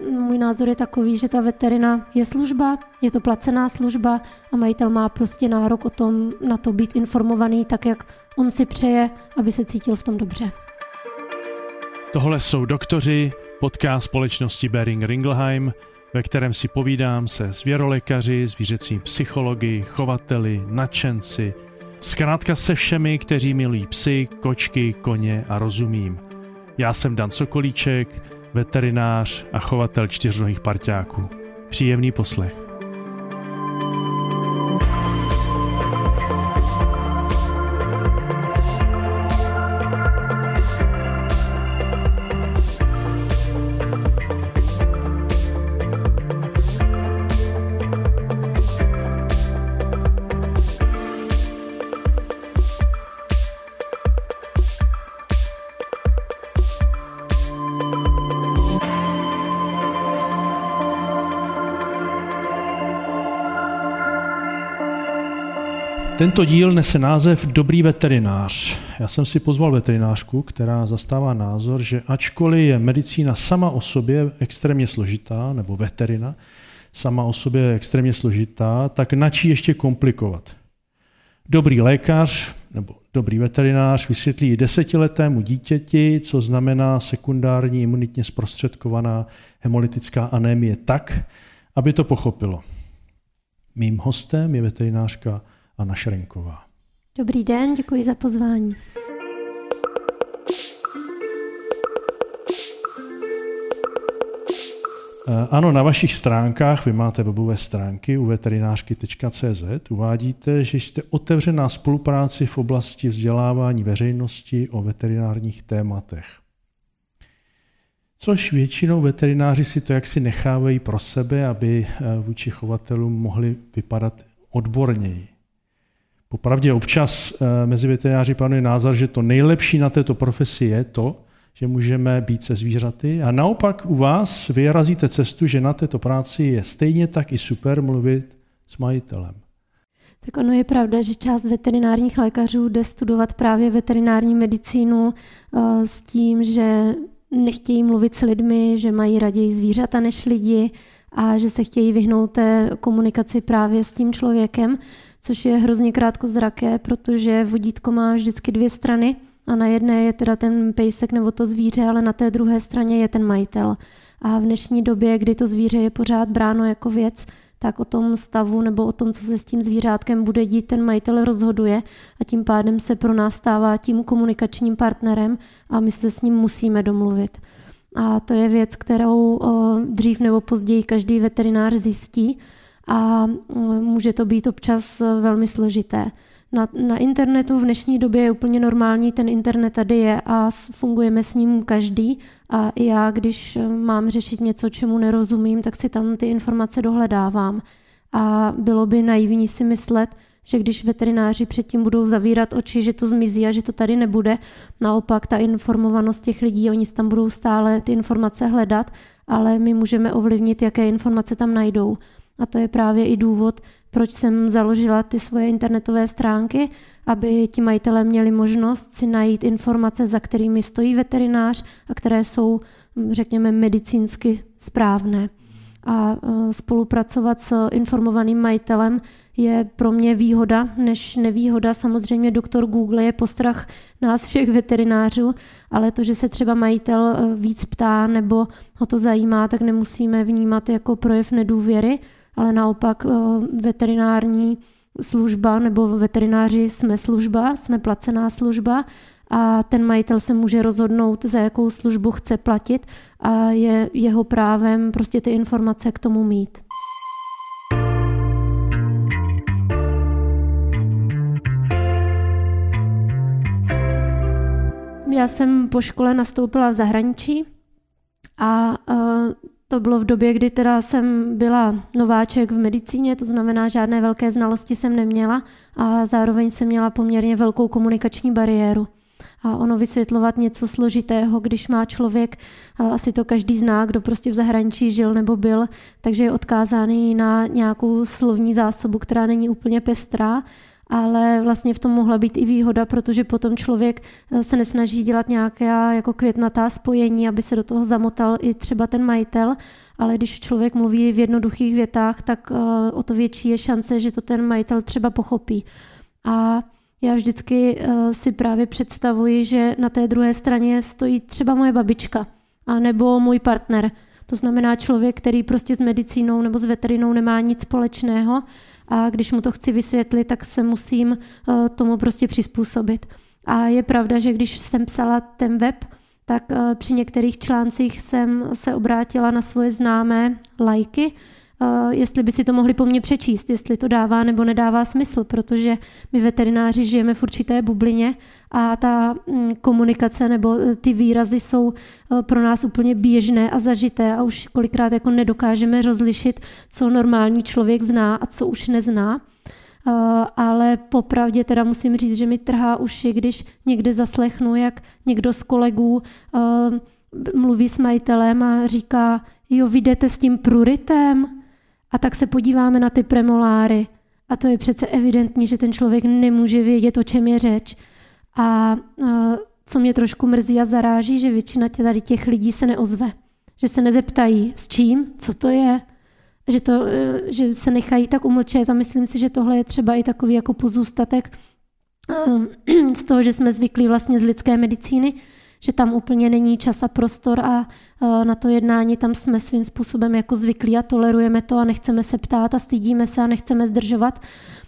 Můj názor je takový, že ta veterina je služba, je to placená služba a majitel má prostě nárok o tom na to být informovaný tak, jak on si přeje, aby se cítil v tom dobře. Tohle jsou doktoři, podcast společnosti Bering Ringelheim, ve kterém si povídám se zvěrolékaři, zvířecí psychologi, chovateli, nadšenci, zkrátka se všemi, kteří milují psy, kočky, koně a rozumím. Já jsem Dan Sokolíček, veterinář a chovatel čtyřnohých parťáků. Příjemný poslech. Tento díl nese název Dobrý veterinář. Já jsem si pozval veterinářku, která zastává názor, že ačkoliv je medicína sama o sobě extrémně složitá, nebo veterina sama o sobě extrémně složitá, tak načí ještě komplikovat. Dobrý lékař nebo dobrý veterinář vysvětlí desetiletému dítěti, co znamená sekundární imunitně zprostředkovaná hemolytická anémie tak, aby to pochopilo. Mým hostem je veterinářka Anna Šrenková. Dobrý den, děkuji za pozvání. Eh, ano, na vašich stránkách, vy máte webové stránky u veterinářky.cz, uvádíte, že jste otevřená spolupráci v oblasti vzdělávání veřejnosti o veterinárních tématech. Což většinou veterináři si to jaksi nechávají pro sebe, aby eh, vůči chovatelům mohli vypadat odborněji. Popravdě občas eh, mezi veterináři panuje názor, že to nejlepší na této profesi je to, že můžeme být se zvířaty a naopak u vás vyrazíte cestu, že na této práci je stejně tak i super mluvit s majitelem. Tak ono je pravda, že část veterinárních lékařů jde studovat právě veterinární medicínu eh, s tím, že nechtějí mluvit s lidmi, že mají raději zvířata než lidi a že se chtějí vyhnout té komunikaci právě s tím člověkem což je hrozně krátkozraké, protože vodítko má vždycky dvě strany a na jedné je teda ten pejsek nebo to zvíře, ale na té druhé straně je ten majitel. A v dnešní době, kdy to zvíře je pořád bráno jako věc, tak o tom stavu nebo o tom, co se s tím zvířátkem bude dít, ten majitel rozhoduje a tím pádem se pro nás stává tím komunikačním partnerem a my se s ním musíme domluvit. A to je věc, kterou dřív nebo později každý veterinář zjistí, a mm, může to být občas e, velmi složité. Na, na internetu v dnešní době je úplně normální, ten internet tady je a fungujeme s ním každý. A já, když mám řešit něco, čemu nerozumím, tak si tam ty informace dohledávám. A bylo by naivní si myslet, že když veterináři předtím budou zavírat oči, že to zmizí a že to tady nebude, naopak ta informovanost těch lidí, oni tam budou stále ty informace hledat, ale my můžeme ovlivnit, jaké informace tam najdou. A to je právě i důvod, proč jsem založila ty svoje internetové stránky, aby ti majitelé měli možnost si najít informace, za kterými stojí veterinář a které jsou, řekněme, medicínsky správné. A e, spolupracovat s informovaným majitelem je pro mě výhoda než nevýhoda. Samozřejmě doktor Google je postrach nás všech veterinářů, ale to, že se třeba majitel e, víc ptá nebo ho to zajímá, tak nemusíme vnímat jako projev nedůvěry, ale naopak eh, veterinární služba nebo veterináři jsme služba, jsme placená služba a ten majitel se může rozhodnout, za jakou službu chce platit a je jeho právem prostě ty informace k tomu mít. Já jsem po škole nastoupila v zahraničí a uh, to bylo v době, kdy teda jsem byla nováček v medicíně, to znamená, žádné velké znalosti jsem neměla a zároveň jsem měla poměrně velkou komunikační bariéru. A ono vysvětlovat něco složitého, když má člověk, asi to každý zná, kdo prostě v zahraničí žil nebo byl, takže je odkázaný na nějakou slovní zásobu, která není úplně pestrá ale vlastně v tom mohla být i výhoda, protože potom člověk eh, se nesnaží dělat nějaké jako květnatá spojení, aby se do toho zamotal i třeba ten majitel, ale když člověk mluví v jednoduchých větách, tak o to větší je šance, že to ten majitel třeba pochopí. A já vždycky si právě představuji, že na té druhé straně stojí třeba moje babička, a nebo můj partner. To znamená člověk, který prostě s medicínou nebo s veterinou nemá nic společného a když mu to chci vysvětlit, tak se musím tomu prostě přizpůsobit. A je pravda, že když jsem psala ten web, tak eh, při některých článcích jsem se obrátila na svoje známé lajky, eh, jestli by si to mohli po mně přečíst, jestli to dává nebo nedává smysl, protože my veterináři žijeme v určité bublině a ta mm, komunikace nebo eh, ty výrazy jsou pro nás úplně běžné a zažité a už kolikrát jako nedokážeme rozlišit, co normální člověk zná a co už nezná. Eh, ale popravdě teda musím říct, že mi trhá uši, když někde zaslechnu, jak někdo z kolegů eh, mluví s majitelem a říká, jo, vy jdete s tím pruritem? A tak se podíváme na ty premoláry. A to je přece evidentní, že ten člověk nemůže vědět, o čem je řeč. A eh, co mě trošku mrzí a zaráží, že většina tady těch lidí se neozve. Že se nezeptají, s čím, co to je, že, to, eh, že se nechají tak umlčet a myslím si, že tohle je třeba i takový jako pozůstatek eh, z toho, že jsme zvyklí vlastně z lidské medicíny, že tam úplně není čas a prostor a eh, na to jednání tam jsme svým způsobem jako zvyklí a tolerujeme to a nechceme se ptát a stydíme se a nechceme zdržovat.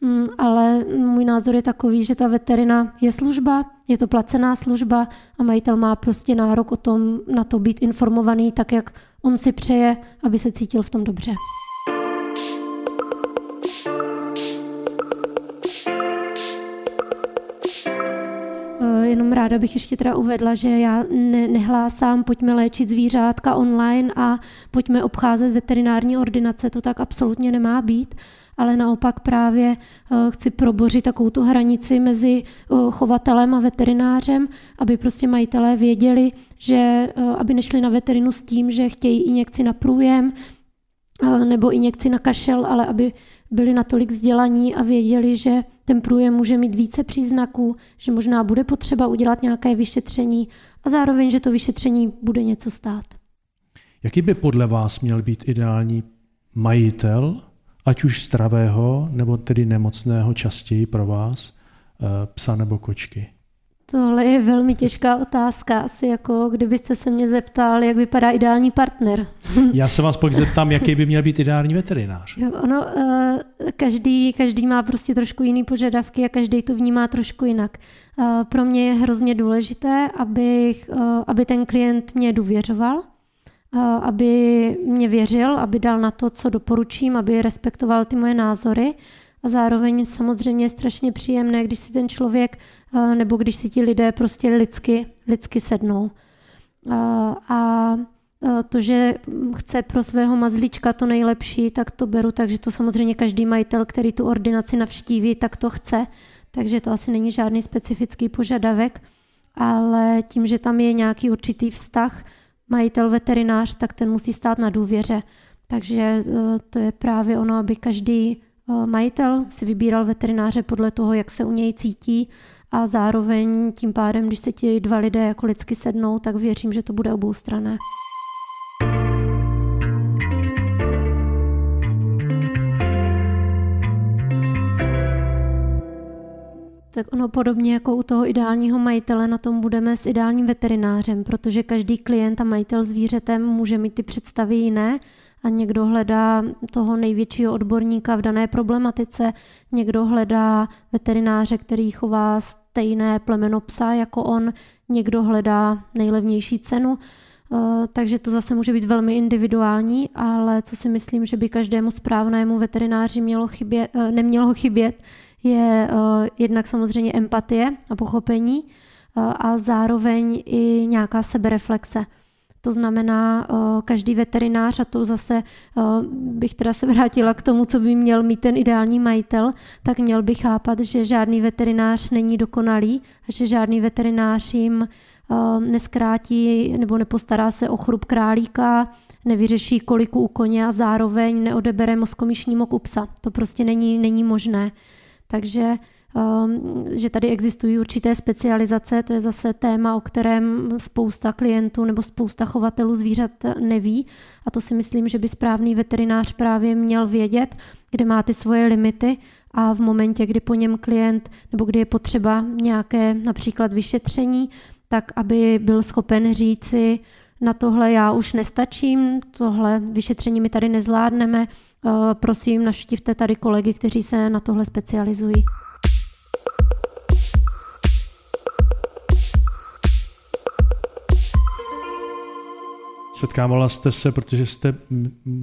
Mm, ale můj názor je takový, že ta veterina je služba, je to placená služba a majitel má prostě nárok o tom na to být informovaný tak, jak on si přeje, aby se cítil v tom dobře. Ráda bych ještě teda uvedla, že já ne, nehlásám, pojďme léčit zvířátka online a pojďme obcházet veterinární ordinace, to tak absolutně nemá být ale naopak právě eh, chci probořit takovou tu hranici mezi eh, chovatelem a veterinářem, aby prostě majitelé věděli, že eh, aby nešli na veterinu s tím, že chtějí injekci na průjem nebo injekci na kašel, ale aby byli natolik vzdělaní a věděli, že ten průjem může mít více příznaků, že možná bude potřeba udělat nějaké vyšetření a zároveň, že to vyšetření bude něco stát. Jaký by podle vás měl být ideální majitel, ať už zdravého nebo tedy nemocného častěji pro vás, eh, psa nebo kočky? Tohle je velmi těžká otázka. Asi jako kdybyste se mě zeptal, jak vypadá ideální partner. Já se vás pak zeptám, jaký by měl být ideální veterinář. Jo, ono, eh, každý, každý má prostě trošku jiný požadavky a každý to vnímá trošku jinak. Eh, pro mě je hrozně důležité, aby, eh, aby ten klient mě důvěřoval, aby mě věřil, aby dal na to, co doporučím, aby respektoval ty moje názory. A zároveň samozřejmě je strašně příjemné, když si ten člověk nebo když si ti lidé prostě lidsky, lidsky sednou. A to, že chce pro svého mazlíčka to nejlepší, tak to beru tak, že to samozřejmě každý majitel, který tu ordinaci navštíví, tak to chce. Takže to asi není žádný specifický požadavek, ale tím, že tam je nějaký určitý vztah, majitel, veterinář, tak ten musí stát na důvěře. Takže to je právě ono, aby každý majitel si vybíral veterináře podle toho, jak se u něj cítí a zároveň tím pádem, když se ti dva lidé jako lidsky sednou, tak věřím, že to bude obou strané. Tak ono podobně jako u toho ideálního majitele na tom budeme s ideálním veterinářem, protože každý klient a majitel zvířetem může mít ty představy jiné a někdo hledá toho největšího odborníka v dané problematice, někdo hledá veterináře, který chová stejné plemeno psa jako on, někdo hledá nejlevnější cenu, eh, takže to zase může být velmi individuální, ale co si myslím, že by každému správnému veterináři mělo chybět, eh, nemělo chybět, je eh, jednak samozřejmě empatie a pochopení a zároveň i nějaká sebereflexe. To znamená, každý veterinář, a to zase bych teda se vrátila k tomu, co by měl mít ten ideální majitel, tak měl by chápat, že žádný veterinář není dokonalý a že žádný veterinář jim neskrátí nebo nepostará se o chrup králíka, nevyřeší koliku u koně a zároveň neodebere mozkomíšní mok u psa. To prostě není, není možné. Takže že tady existují určité specializace, to je zase téma, o kterém spousta klientů nebo spousta chovatelů zvířat neví a to si myslím, že by správný veterinář právě měl vědět, kde má ty svoje limity a v momentě, kdy po něm klient nebo kdy je potřeba nějaké například vyšetření, tak aby byl schopen říci, na tohle já už nestačím, tohle vyšetření my tady nezvládneme, eh, prosím, navštivte tady kolegy, kteří se na tohle specializují. Setkávala jste se, protože jste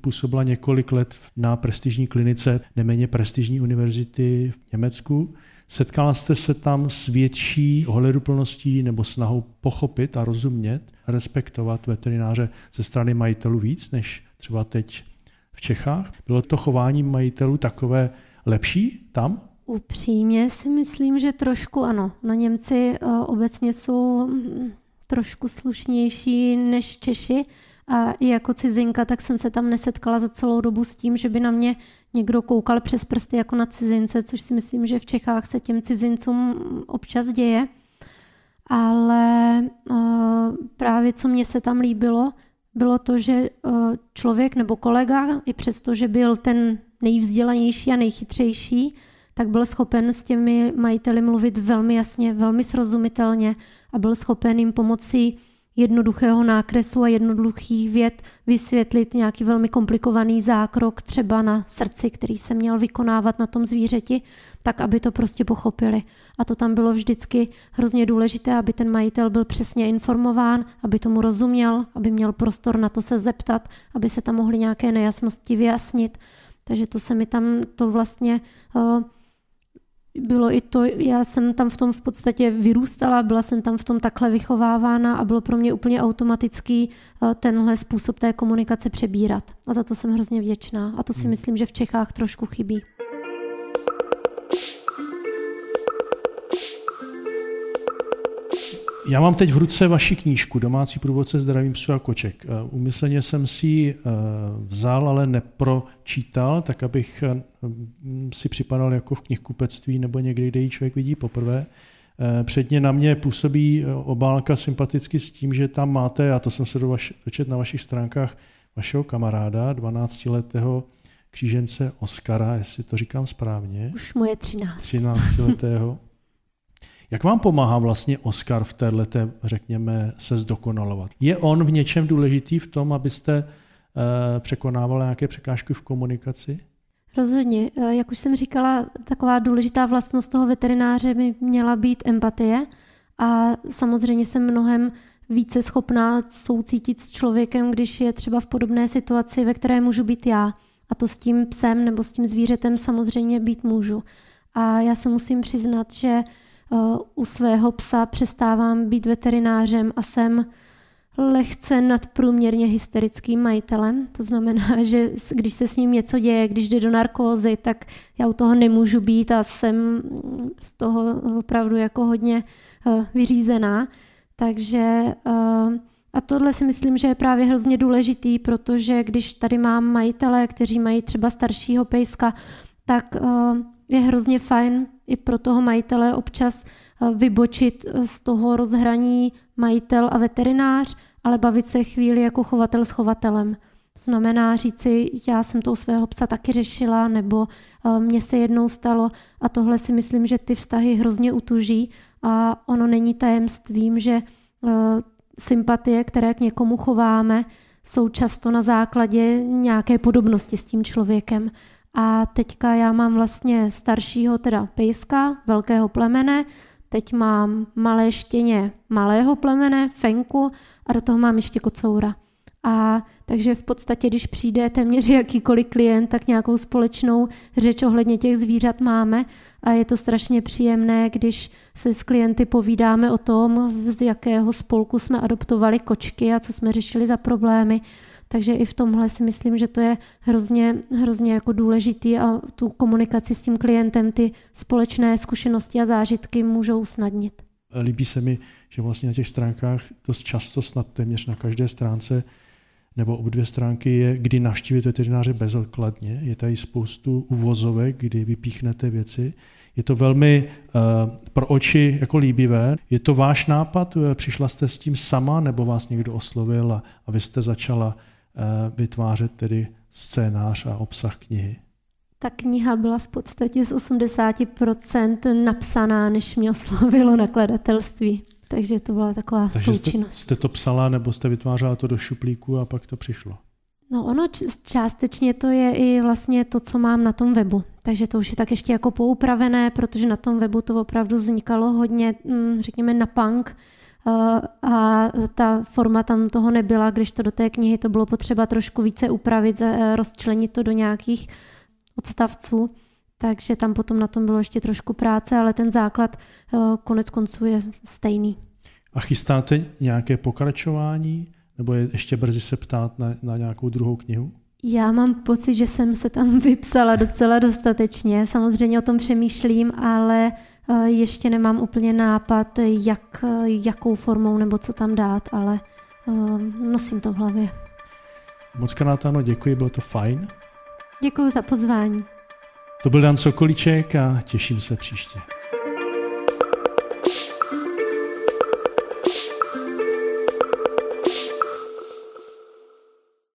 působila několik let na prestižní klinice neméně prestižní univerzity v Německu. Setkala jste se tam s větší ohleduplností nebo snahou pochopit a rozumět, respektovat veterináře ze strany majitelů víc než třeba teď v Čechách? Bylo to chování majitelů takové lepší tam? Upřímně si myslím, že trošku ano. No Němci eh, obecně jsou mm, trošku slušnější než Češi. A i jako cizinka, tak jsem se tam nesetkala za celou dobu s tím, že by na mě někdo koukal přes prsty jako na cizince, což si myslím, že v Čechách se těm cizincům občas děje. Ale uh, právě co mě se tam líbilo, bylo to, že uh, člověk nebo kolega, i přesto, že byl ten nejvzdělanější a nejchytřejší, tak byl schopen s těmi majiteli mluvit velmi jasně, velmi srozumitelně a byl schopen jim pomocí jednoduchého nákresu a jednoduchých věd vysvětlit nějaký velmi komplikovaný zákrok třeba na srdci, který se měl vykonávat na tom zvířeti, tak aby to prostě pochopili. A to tam bylo vždycky hrozně důležité, aby ten majitel byl přesně informován, aby tomu rozuměl, aby měl prostor na to se zeptat, aby se tam mohly nějaké nejasnosti vyjasnit. Takže to se mi tam to vlastně uh, bylo i to, já jsem tam v tom v podstatě vyrůstala, byla jsem tam v tom takhle vychovávána a bylo pro mě úplně automatický eh, tenhle způsob té komunikace přebírat. A za to jsem hrozně vděčná. A to si hmm. myslím, že v Čechách trošku chybí. Já mám teď v ruce vaši knížku Domácí průvodce zdravím psů a koček. Umyslně jsem si ji eh, vzal, ale nepročítal, tak abych eh, si připadal jako v knihkupectví nebo někdy, kde ji člověk vidí poprvé. Eh, předně na mě působí obálka sympaticky s tím, že tam máte, a to jsem se dočet na vašich stránkách, vašeho kamaráda, 12-letého křížence Oskara, jestli to říkám správně. Už moje 13. 13-letého. Jak vám pomáhá vlastně Oscar v této, řekněme, se zdokonalovat? Je on v něčem důležitý v tom, abyste uh, překonávali nějaké překážky v komunikaci? Rozhodně. Eh, jak už jsem říkala, taková důležitá vlastnost toho veterináře by měla být empatie a samozřejmě jsem mnohem více schopná soucítit s člověkem, když je třeba v podobné situaci, ve které můžu být já. A to s tím psem nebo s tím zvířetem samozřejmě být můžu. A já se musím přiznat, že u svého psa přestávám být veterinářem a jsem lehce nadprůměrně hysterickým majitelem. To znamená, že když se s ním něco děje, když jde do narkózy, tak já u toho nemůžu být a jsem z toho opravdu jako hodně eh, vyřízená. Takže eh, a tohle si myslím, že je právě hrozně důležitý, protože když tady mám majitele, kteří mají třeba staršího pejska, tak eh, je hrozně fajn i pro toho majitele občas eh, vybočit eh, z toho rozhraní majitel a veterinář, ale bavit se chvíli jako chovatel s chovatelem. Znamená říci, já jsem to u svého psa taky řešila, nebo eh, mně se jednou stalo a tohle si myslím, že ty vztahy hrozně utuží a ono není tajemstvím, že sympatie, které k někomu chováme, jsou často na základě nějaké podobnosti s tím člověkem. A teďka já mám vlastně staršího teda pejska, velkého plemene, teď mám malé štěně malého plemene, fenku a do toho mám ještě kocoura. A takže v podstatě, když přijde téměř jakýkoliv klient, tak nějakou společnou řeč ohledně těch zvířat máme a je to strašně příjemné, když se s klienty povídáme o tom, z jakého spolku jsme adoptovali kočky a co jsme řešili za problémy. Takže i v tomhle si myslím, že to je hrozně, hrozně jako důležitý a tu komunikaci s tím klientem ty společné zkušenosti a zážitky můžou usnadnit. Líbí se mi, že vlastně na těch stránkách dost často, snad téměř na každé stránce nebo obě dvě stránky je, kdy navštívit veterináře bezodkladně. Je tady spoustu uvozovek, kdy vypíchnete věci. Je to velmi uh, pro oči jako líbivé. Je to váš nápad? Přišla jste s tím sama, nebo vás někdo oslovil a, a vy jste začala vytvářet tedy scénář a obsah knihy? Ta kniha byla v podstatě z 80% napsaná, než mě oslovilo nakladatelství. Takže to byla taková Takže součinnost. Jste, jste to psala nebo jste vytvářela to do šuplíku a pak to přišlo? No ono částečně to je i vlastně to, co mám na tom webu. Takže to už je tak ještě jako poupravené, protože na tom webu to opravdu vznikalo hodně, mm, řekněme, na punk a ta forma tam toho nebyla, když to do té knihy to bylo potřeba trošku více upravit, rozčlenit to do nějakých odstavců, takže tam potom na tom bylo ještě trošku práce, ale ten základ konec konců je stejný. A chystáte nějaké pokračování? Nebo je ještě brzy se ptát na, na nějakou druhou knihu? Já mám pocit, že jsem se tam vypsala docela dostatečně. Samozřejmě o tom přemýšlím, ale eh, ještě nemám úplně nápad, jak, jakou formou nebo co tam dát, ale eh, nosím to v hlavě. Moc krát ano, děkuji, bylo to fajn. Děkuji za pozvání. To byl Dan Sokolíček a těším se příště.